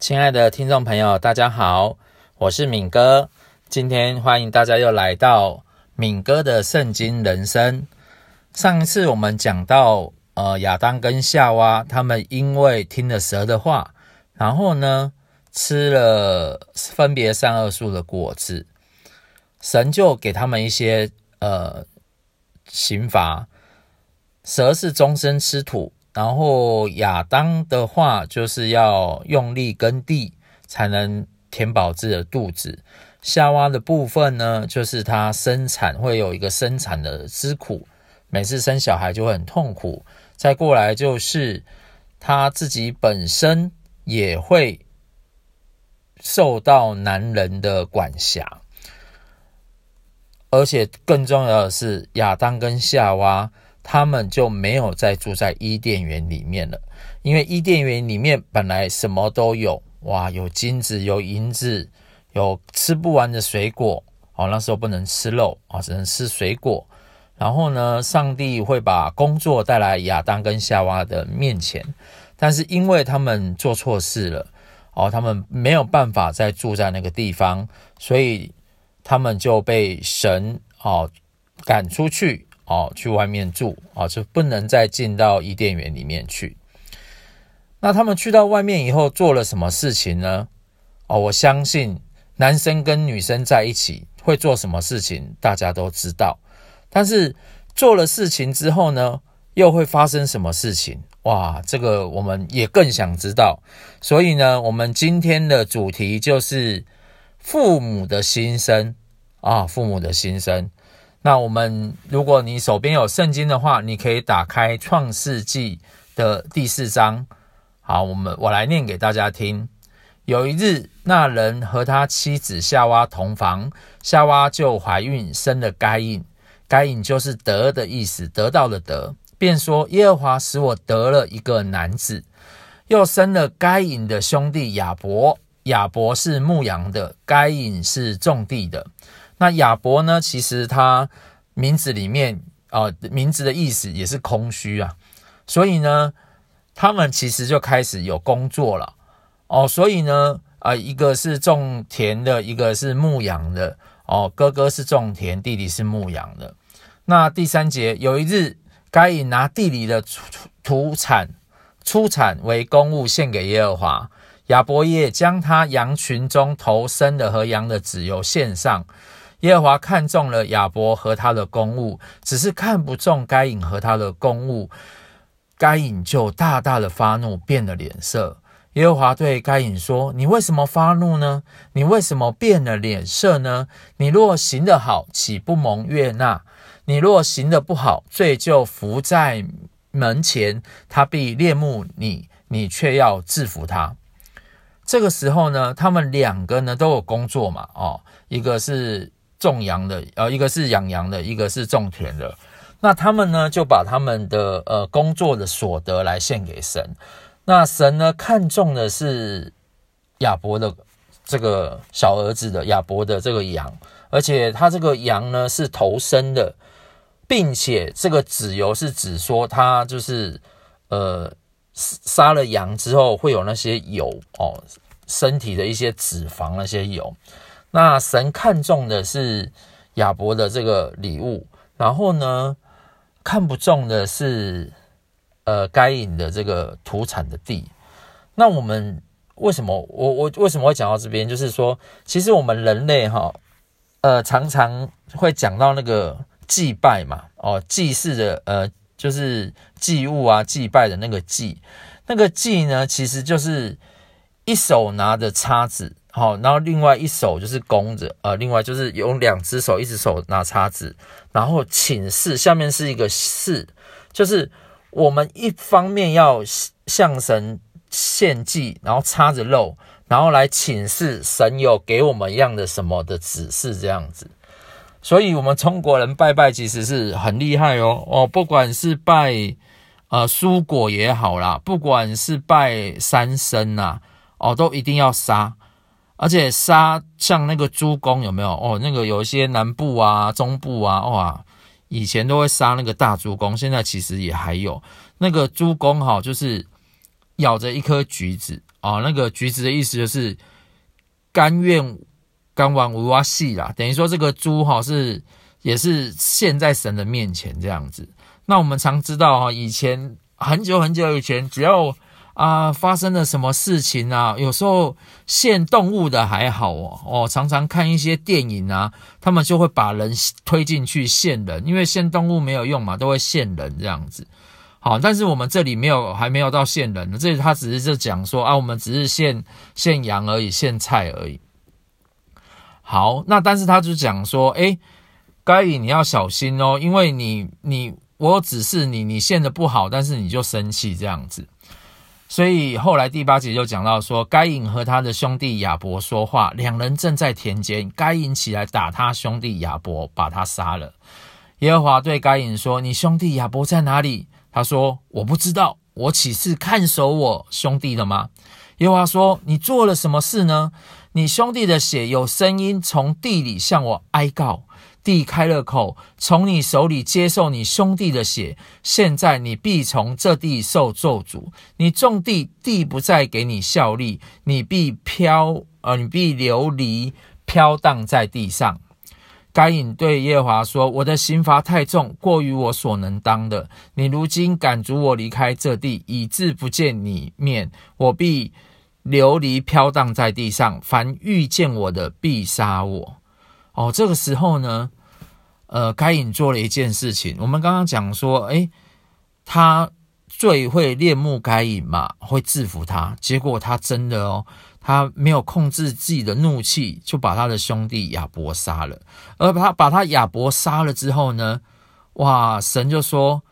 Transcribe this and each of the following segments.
亲爱的听众朋友，大家好，我是敏哥。今天欢迎大家又来到敏哥的圣经人生。上一次我们讲到，呃，亚当跟夏娃他们因为听了蛇的话，然后呢，吃了分别善恶树的果子，神就给他们一些呃刑罚。蛇是终身吃土。然后亚当的话就是要用力耕地才能填饱自己的肚子，夏娃的部分呢，就是他生产会有一个生产的之苦，每次生小孩就会很痛苦。再过来就是他自己本身也会受到男人的管辖，而且更重要的是亚当跟夏娃。他们就没有再住在伊甸园里面了，因为伊甸园里面本来什么都有，哇，有金子，有银子，有吃不完的水果。哦，那时候不能吃肉啊，只能吃水果。然后呢，上帝会把工作带来亚当跟夏娃的面前，但是因为他们做错事了，哦，他们没有办法再住在那个地方，所以他们就被神哦赶出去。哦，去外面住啊，就不能再进到伊甸园里面去。那他们去到外面以后做了什么事情呢？哦，我相信男生跟女生在一起会做什么事情，大家都知道。但是做了事情之后呢，又会发生什么事情？哇，这个我们也更想知道。所以呢，我们今天的主题就是父母的心声啊，父母的心声。那我们，如果你手边有圣经的话，你可以打开创世纪的第四章。好，我们我来念给大家听。有一日，那人和他妻子夏娃同房，夏娃就怀孕，生了该隐。该隐就是得的意思，得到了得，便说耶和华使我得了一个男子。又生了该隐的兄弟亚伯，亚伯是牧羊的，该隐是种地的。那亚伯呢？其实他名字里面啊、名字的意思也是空虚啊，所以呢，他们其实就开始有工作了哦。所以呢，啊、一个是种田的，一个是牧羊的哦。哥哥是种田，弟弟是牧羊的。那第三节，有一日，该隐拿地里的土产出产为供物献给耶和华，亚伯也将他羊群中头生的和羊的脂油献上。耶和华看中了亚伯和他的公物，只是看不中该隐和他的公物。该隐就大大的发怒，变了脸色。耶和华对该隐说：“你为什么发怒呢？你为什么变了脸色呢？你若行得好，岂不蒙悦纳？你若行得不好，罪就伏在门前，他必恋慕你，你却要制服他。”这个时候呢，他们两个呢都有工作嘛，哦，一个是。种羊的，呃，一个是养羊的，一个是种田的。那他们呢，就把他们的呃工作的所得来献给神。那神呢，看中的是亚伯的这个小儿子的亚伯的这个羊，而且他这个羊呢是头生的，并且这个脂油是指说他就是呃杀了羊之后会有那些油哦，身体的一些脂肪那些油。那神看中的是亚伯的这个礼物，然后呢，看不中的是呃该隐的这个土产的地。那我们为什么我我为什么会讲到这边？就是说，其实我们人类哈，呃，常常会讲到那个祭拜嘛，哦，祭祀的呃，就是祭物啊，祭拜的那个祭，那个祭呢，其实就是一手拿着叉子。好，然后另外一手就是弓着，呃，另外就是用两只手，一只手拿叉子，然后请示，下面是一个示，就是我们一方面要向神献祭，然后叉着肉，然后来请示神有给我们一样的什么的指示这样子。所以，我们中国人拜拜其实是很厉害哦，哦，不管是拜呃蔬果也好啦，不管是拜三牲呐，哦，都一定要杀。而且杀像那个猪公有没有哦？那个有一些南部啊、中部啊，哇，以前都会杀那个大猪公，现在其实也还有那个猪公哈，就是咬着一颗橘子啊，那个橘子的意思就是甘愿甘愿为我死啦，等于说这个猪哈是也是献在神的面前这样子。那我们常知道哈，以前很久很久以前，只要啊发生了什么事情啊，有时候献动物的还好哦哦，常常看一些电影啊，他们就会把人推进去献人，因为献动物没有用嘛，都会献人这样子。好，但是我们这里没有，还没有到献人，这里他只是就讲说啊，我们只是献献羊而已，献菜而已。好，那但是他就讲说，诶，该隐你要小心哦，因为你你我指示你，你献的不好，但是你就生气这样子。所以后来第八节就讲到说，该隐和他的兄弟亚伯说话，两人正在田间，该隐起来打他兄弟亚伯，把他杀了。耶和华对该隐说：“你兄弟亚伯在哪里？”他说：“我不知道，我岂是看守我兄弟的吗？”耶和华说：“你做了什么事呢？你兄弟的血有声音从地里向我哀告，地开了口，从你手里接受你兄弟的血。现在你必从这地受咒诅，你种地，地不再给你效力，你必飘，呃，你必流离飘荡在地上。”该隐对耶华说：“我的刑罚太重，过于我所能当的。你如今赶逐我离开这地，以致不见你面，我必流离飘荡在地上。凡遇见我的，必杀我。”哦，这个时候呢，呃，该隐做了一件事情。我们刚刚讲说，诶，他最会恋慕该隐嘛，会制服他。结果他真的哦。他没有控制自己的怒气，就把他的兄弟亚伯杀了。而他把他亚伯杀了之后呢，哇！神就说：“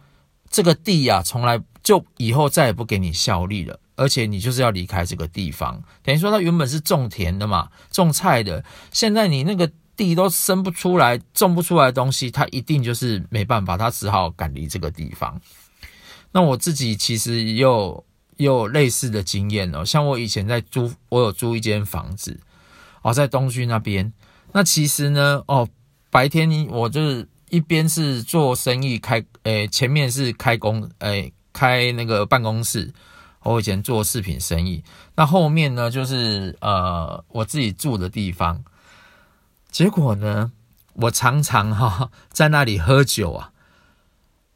这个地呀，从来就以后再也不给你效力了，而且你就是要离开这个地方。等于说，他原本是种田的嘛，种菜的，现在你那个地都生不出来，种不出来的东西，他一定就是没办法，他只好赶离这个地方。那我自己其实也有。也有类似的经验哦，像我以前在租，我有租一间房子哦，在东区那边。那其实呢，哦，白天我就是一边是做生意开，诶，前面是开工，诶，开那个办公室。我以前做饰品生意，那后面呢就是呃我自己住的地方。结果呢，我常常哈 在那里喝酒啊。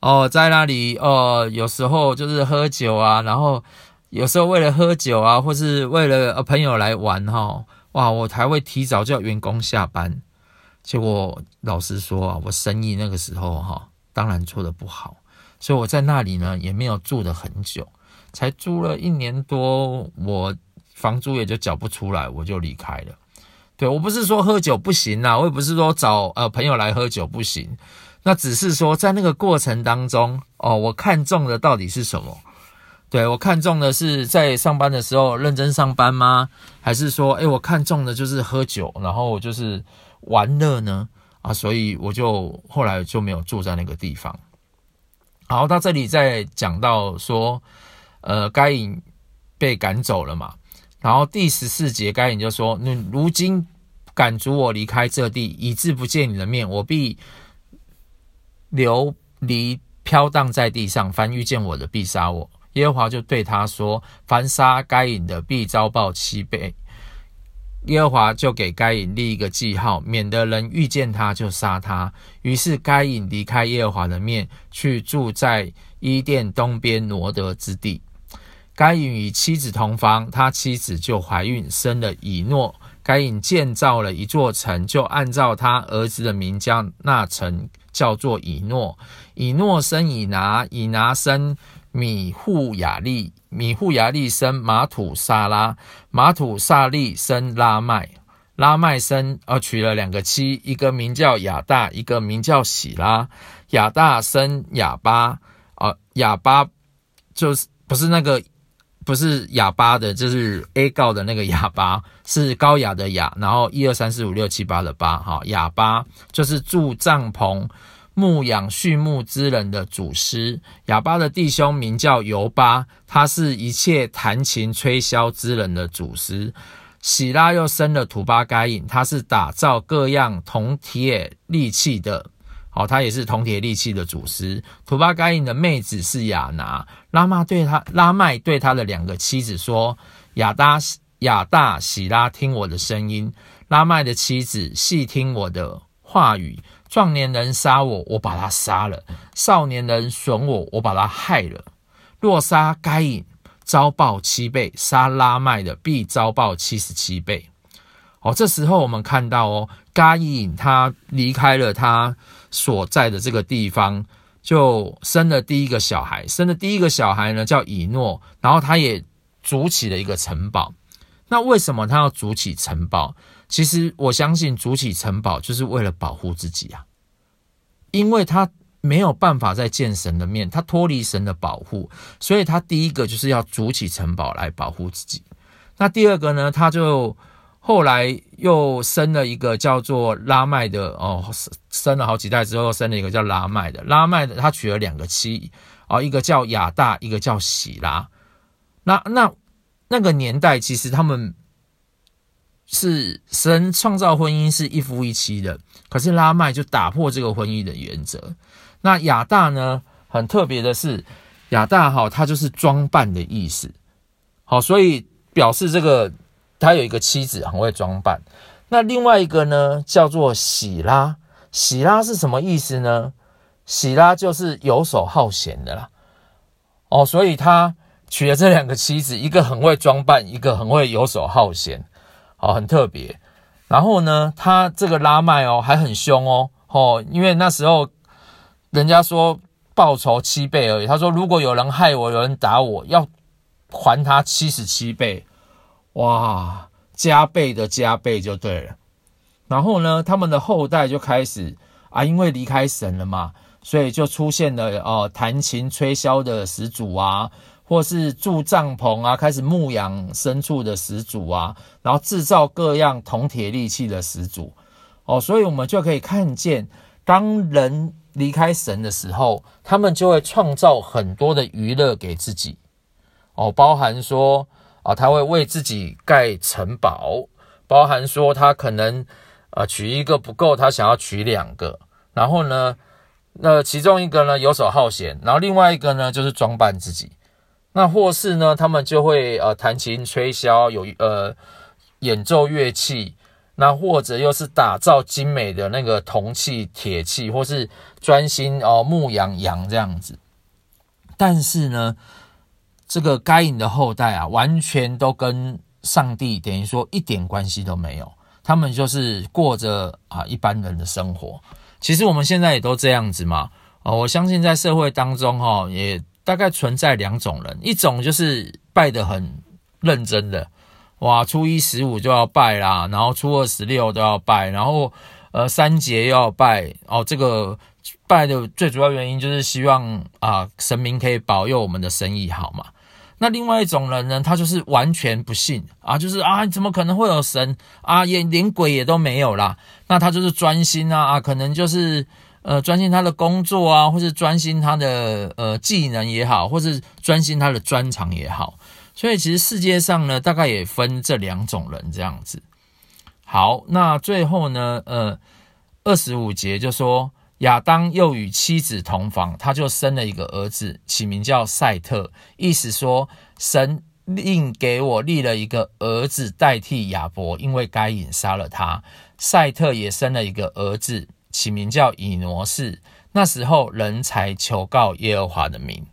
哦，在那里哦，有时候就是喝酒啊，然后有时候为了喝酒啊，或是为了呃朋友来玩哈，哇，我还会提早叫员工下班。结果老实说啊，我生意那个时候哈，当然做得不好，所以我在那里呢也没有住得很久，才租了一年多，我房租也就缴不出来，我就离开了。对，我不是说喝酒不行啊，我也不是说找呃朋友来喝酒不行。那只是说，在那个过程当中，哦，我看中的到底是什么？对，我看中的是在上班的时候认真上班吗？还是说，诶，我看中的就是喝酒，然后就是玩乐呢？啊，所以我就后来就没有住在那个地方。好，到这里再讲到说，呃，该隐被赶走了嘛，然后第十四节，该隐就说：“你如今赶逐我离开这地，以致不见你的面，我必。”流离飘荡在地上，凡遇见我的必杀我。耶和华就对他说：“凡杀该隐的，必遭报七倍。”耶和华就给该隐立一个记号，免得人遇见他就杀他。于是该隐离开耶和华的面，去住在伊甸东边挪得之地。该隐与妻子同房，他妻子就怀孕，生了以诺。该隐建造了一座城，就按照他儿子的名将那城。叫做以诺，以诺生以拿，以拿生米户雅利，米户雅利生马土沙拉，马土沙利生拉麦，拉麦生呃娶了两个妻，一个名叫亚大，一个名叫喜拉，亚大生亚巴，呃亚巴就是不是那个不是哑巴的，就是 A 告的那个哑巴，是高雅的雅，然后一二三四五六七八的八，哈，哑巴就是住帐篷。牧养畜牧之人的祖师，哑巴的弟兄名叫尤巴，他是一切弹琴吹箫之人的祖师。喜拉又生了土巴该隐，他是打造各样铜铁利器的，好，他也是铜铁利器的祖师。土巴该隐的妹子是亚拿。拉麦对他，拉麦对他的两个妻子说：亚达亚大喜拉听我的声音，拉麦的妻子细听我的话语。壮年人杀我，我把他杀了；少年人损我，我把他害了。若杀该隐，遭报七倍；杀拉麦的，必遭报七十七倍。哦，这时候我们看到哦，该隐他离开了他所在的这个地方，就生了第一个小孩。生的第一个小孩呢，叫以诺，然后他也筑起了一个城堡。那为什么他要筑起城堡？其实我相信筑起城堡就是为了保护自己啊，因为他没有办法再见神的面，他脱离神的保护，所以他第一个就是要筑起城堡来保护自己。那第二个呢，他就后来又生了一个叫做拉麦的哦，生了好几代之后，生了一个叫拉麦的。拉麦的他娶了两个妻啊，一个叫亚大，一个叫喜拉。那那那个年代其实他们。是神创造婚姻是一夫一妻的，可是拉麦就打破这个婚姻的原则。那亚大呢？很特别的是，亚大哈，他就是装扮的意思。好，所以表示这个他有一个妻子很会装扮。那另外一个呢，叫做喜拉。喜拉是什么意思呢？喜拉就是游手好闲的啦。哦，所以他娶了这两个妻子，一个很会装扮，一个很会游手好闲。哦，很特别。然后呢，他这个拉麦哦，还很凶哦，哦，因为那时候人家说报仇七倍而已。他说，如果有人害我，有人打我，要还他七十七倍，哇，加倍的加倍就对了。然后呢，他们的后代就开始啊，因为离开神了嘛，所以就出现了哦，弹琴吹箫的始祖啊。或是住帐篷啊，开始牧养牲畜的始祖啊，然后制造各样铜铁利器的始祖哦，所以我们就可以看见，当人离开神的时候，他们就会创造很多的娱乐给自己哦，包含说啊，他会为自己盖城堡，包含说他可能啊娶一个不够，他想要娶两个，然后呢，那其中一个呢游手好闲，然后另外一个呢就是装扮自己。那或是呢，他们就会呃弹琴吹箫，有呃演奏乐器，那或者又是打造精美的那个铜器、铁器，或是专心哦牧羊羊这样子。但是呢，这个该隐的后代啊，完全都跟上帝等于说一点关系都没有，他们就是过着啊一般人的生活。其实我们现在也都这样子嘛，哦，我相信在社会当中哈也。大概存在两种人，一种就是拜得很认真的，哇，初一十五就要拜啦，然后初二十六都要拜，然后呃三节又要拜哦。这个拜的最主要原因就是希望啊神明可以保佑我们的生意好嘛。那另外一种人呢，他就是完全不信啊，就是啊怎么可能会有神啊，也连鬼也都没有啦。那他就是专心啊啊，可能就是。呃，专心他的工作啊，或是专心他的呃技能也好，或是专心他的专长也好，所以其实世界上呢，大概也分这两种人这样子。好，那最后呢，呃，二十五节就说亚当又与妻子同房，他就生了一个儿子，起名叫赛特，意思说神另给我立了一个儿子代替亚伯，因为该隐杀了他，赛特也生了一个儿子。起名叫以挪士，那时候人才求告耶和华的名。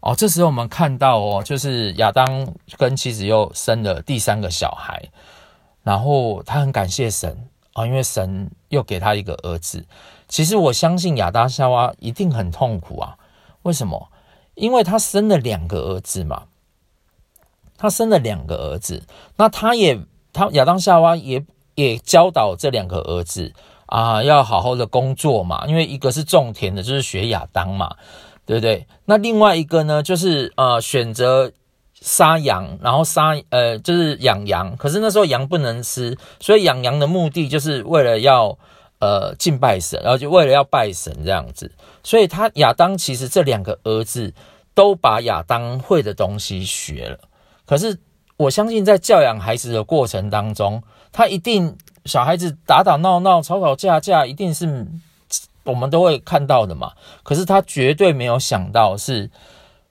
哦，这时候我们看到哦，就是亚当跟妻子又生了第三个小孩，然后他很感谢神啊，因为神又给他一个儿子。其实我相信亚当夏娃一定很痛苦啊，为什么？因为他生了两个儿子嘛，他生了两个儿子，那他也他亚当夏娃也也教导这两个儿子。啊，要好好的工作嘛，因为一个是种田的，就是学亚当嘛，对不对？那另外一个呢，就是呃选择杀羊，然后杀呃就是养羊，可是那时候羊不能吃，所以养羊的目的就是为了要呃敬拜神，然后就为了要拜神这样子。所以他亚当其实这两个儿子都把亚当会的东西学了，可是我相信在教养孩子的过程当中，他一定。小孩子打打闹闹、吵吵架架，一定是我们都会看到的嘛。可是他绝对没有想到，是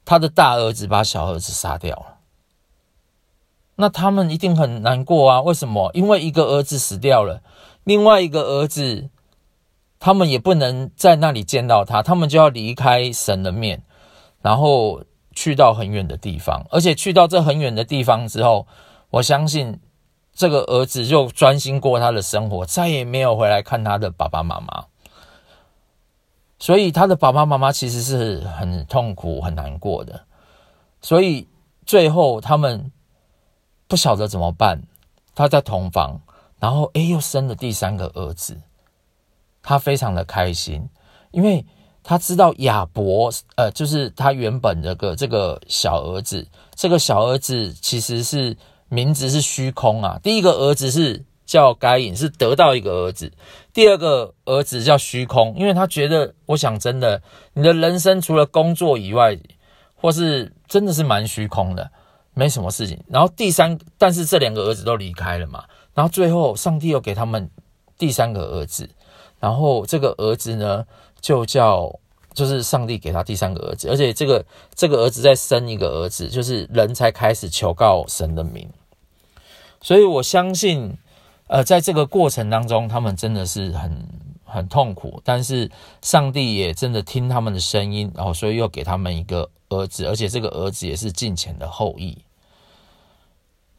他的大儿子把小儿子杀掉了。那他们一定很难过啊。为什么？因为一个儿子死掉了，另外一个儿子，他们也不能在那里见到他，他们就要离开神的面，然后去到很远的地方。而且去到这很远的地方之后，我相信这个儿子就专心过他的生活，再也没有回来看他的爸爸妈妈。所以他的爸爸妈妈其实是很痛苦、很难过的。所以最后他们不晓得怎么办。他在同房，然后诶又生了第三个儿子，他非常的开心，因为他知道亚伯，呃，就是他原本这个这个小儿子，这个小儿子其实是名字是虚空啊。第一个儿子是。叫该隐是得到一个儿子，第二个儿子叫虚空，因为他觉得，我想真的，你的人生除了工作以外，或是真的是蛮虚空的，没什么事情。然后第三，但是这两个儿子都离开了嘛，然后最后上帝又给他们第三个儿子，然后这个儿子呢就叫，就是上帝给他第三个儿子，而且这个这个儿子再生一个儿子，就是人才开始求告神的名，所以我相信。呃，在这个过程当中，他们真的是很很痛苦，但是上帝也真的听他们的声音，然后所以又给他们一个儿子，而且这个儿子也是近前的后裔。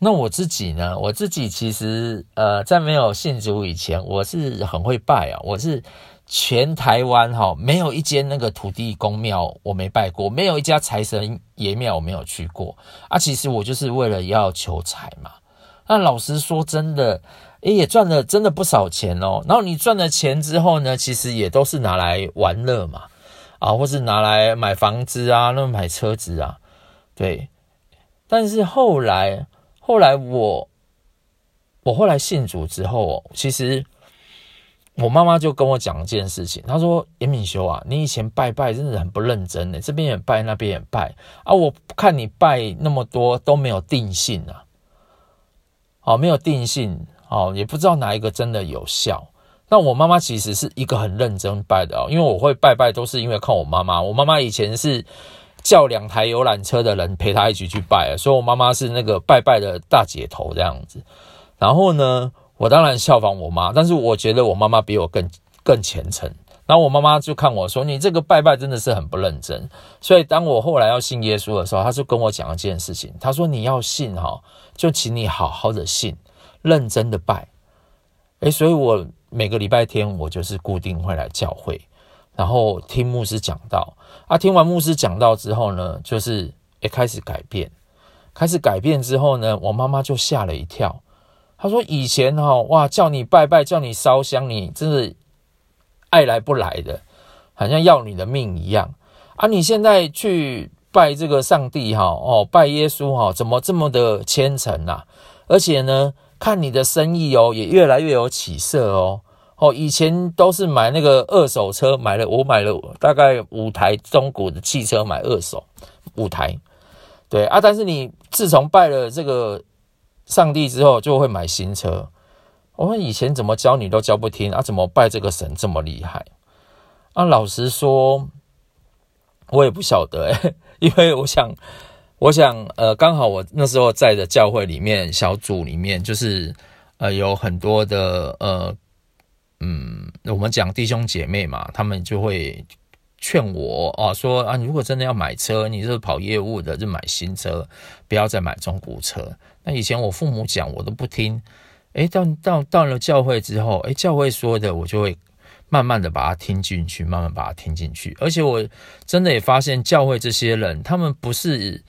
那我自己呢？我自己其实呃，在没有信主以前，我是很会拜啊，我是全台湾哈没有一间那个土地公庙我没拜过，没有一家财神爷庙我没有去过啊。其实我就是为了要求财嘛。那老实说，真的。也赚了真的不少钱哦。然后你赚了钱之后呢，其实也都是拿来玩乐嘛，啊，或是拿来买房子啊，那买车子啊，对。但是后来，后来我，我后来信主之后，其实我妈妈就跟我讲一件事情，她说：“严敏修啊，你以前拜拜真的很不认真的，这边也拜，那边也拜啊，我看你拜那么多都没有定性啊，好，没有定性。”哦，也不知道哪一个真的有效。那我妈妈其实是一个很认真拜的哦，因为我会拜拜都是因为靠我妈妈。我妈妈以前是叫两台游览车的人陪她一起去拜，所以我妈妈是那个拜拜的大姐头这样子。然后呢，我当然效仿我妈，但是我觉得我妈妈比我更更虔诚。然后我妈妈就看我说：“你这个拜拜真的是很不认真。”所以当我后来要信耶稣的时候，她就跟我讲一件事情，她说：“你要信哈，就请你好好的信。”认真的拜，诶，所以我每个礼拜天我就是固定会来教会，然后听牧师讲道啊。听完牧师讲到之后呢，就是也开始改变，开始改变之后呢，我妈妈就吓了一跳。她说：“以前哈哇叫你拜拜，叫你烧香，你真是爱来不来的，好像要你的命一样啊！你现在去拜这个上帝哈哦，拜耶稣哈，怎么这么的虔诚呐？而且呢？”看你的生意哦，也越来越有起色哦。哦，以前都是买那个二手车，买了我买了大概五台中古的汽车，买二手五台。对啊，但是你自从拜了这个上帝之后，就会买新车。我们以前怎么教你都教不听啊？怎么拜这个神这么厉害？啊，老实说，我也不晓得，因为我想。我想，呃，刚好我那时候在的教会里面小组里面，就是呃有很多的呃，嗯，我们讲弟兄姐妹嘛，他们就会劝我啊，说啊，你如果真的要买车，你是跑业务的，就买新车，不要再买中古车。那以前我父母讲，我都不听。诶，到到到了教会之后，诶，教会说的，我就会慢慢的把它听进去，慢慢把它听进去。而且我真的也发现，教会这些人，他们不是。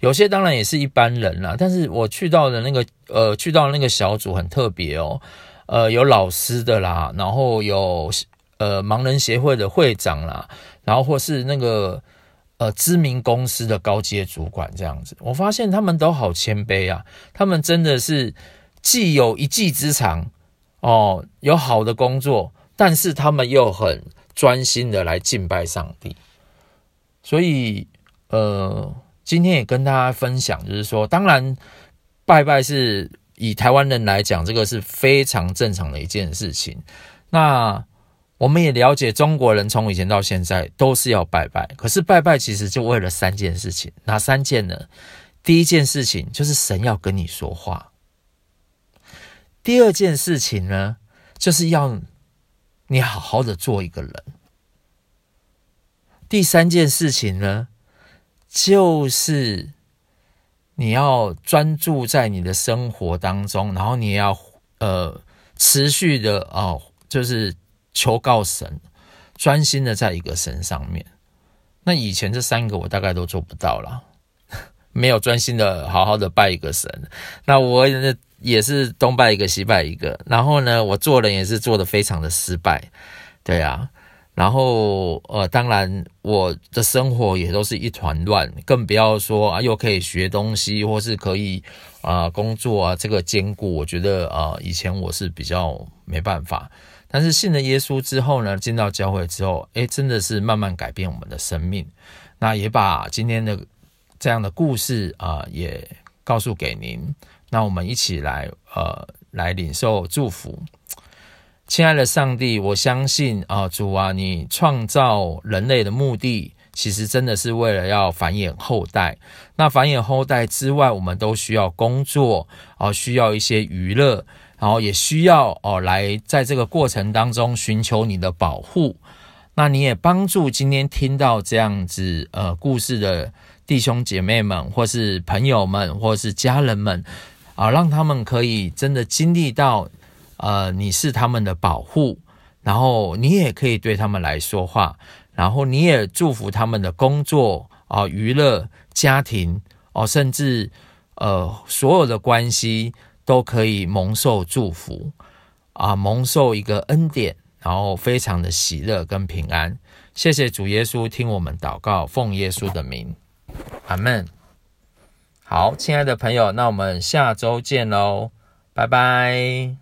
有些当然也是一般人啦，但是我去到的那个呃，去到那个小组很特别哦，呃，有老师的啦，然后有呃盲人协会的会长啦，然后或是那个呃知名公司的高阶主管这样子，我发现他们都好谦卑啊，他们真的是既有一技之长哦，有好的工作，但是他们又很专心的来敬拜上帝，所以呃。今天也跟大家分享，就是说，当然拜拜是以台湾人来讲，这个是非常正常的一件事情。那我们也了解，中国人从以前到现在都是要拜拜。可是拜拜其实就为了三件事情，哪三件呢？第一件事情就是神要跟你说话。第二件事情呢，就是要你好好的做一个人。第三件事情呢，就是你要专注在你的生活当中，然后你要呃持续的哦，就是求告神，专心的在一个神上面。那以前这三个我大概都做不到了，没有专心的好好的拜一个神。那我也是东拜一个西拜一个，然后呢，我做人也是做得非常的失败，对啊。然后，呃，当然，我的生活也都是一团乱，更不要说啊，又可以学东西，或是可以啊、工作啊，这个兼顾，我觉得啊、以前我是比较没办法。但是信了耶稣之后呢，进到教会之后，诶，真的是慢慢改变我们的生命。那也把今天的这样的故事啊、也告诉给您。那我们一起来，呃，来领受祝福。亲爱的上帝，我相信啊，主啊，你创造人类的目的，其实真的是为了要繁衍后代。那繁衍后代之外，我们都需要工作啊，需要一些娱乐，然后也需要哦，来在这个过程当中寻求你的保护。那你也帮助今天听到这样子呃故事的弟兄姐妹们，或是朋友们，或是家人们啊，让他们可以真的经历到。呃，你是他们的保护，然后你也可以对他们来说话，然后你也祝福他们的工作啊、娱乐、家庭哦、甚至呃所有的关系都可以蒙受祝福啊、蒙受一个恩典，然后非常的喜乐跟平安。谢谢主耶稣，听我们祷告，奉耶稣的名，阿门。好，亲爱的朋友，那我们下周见喽，拜拜。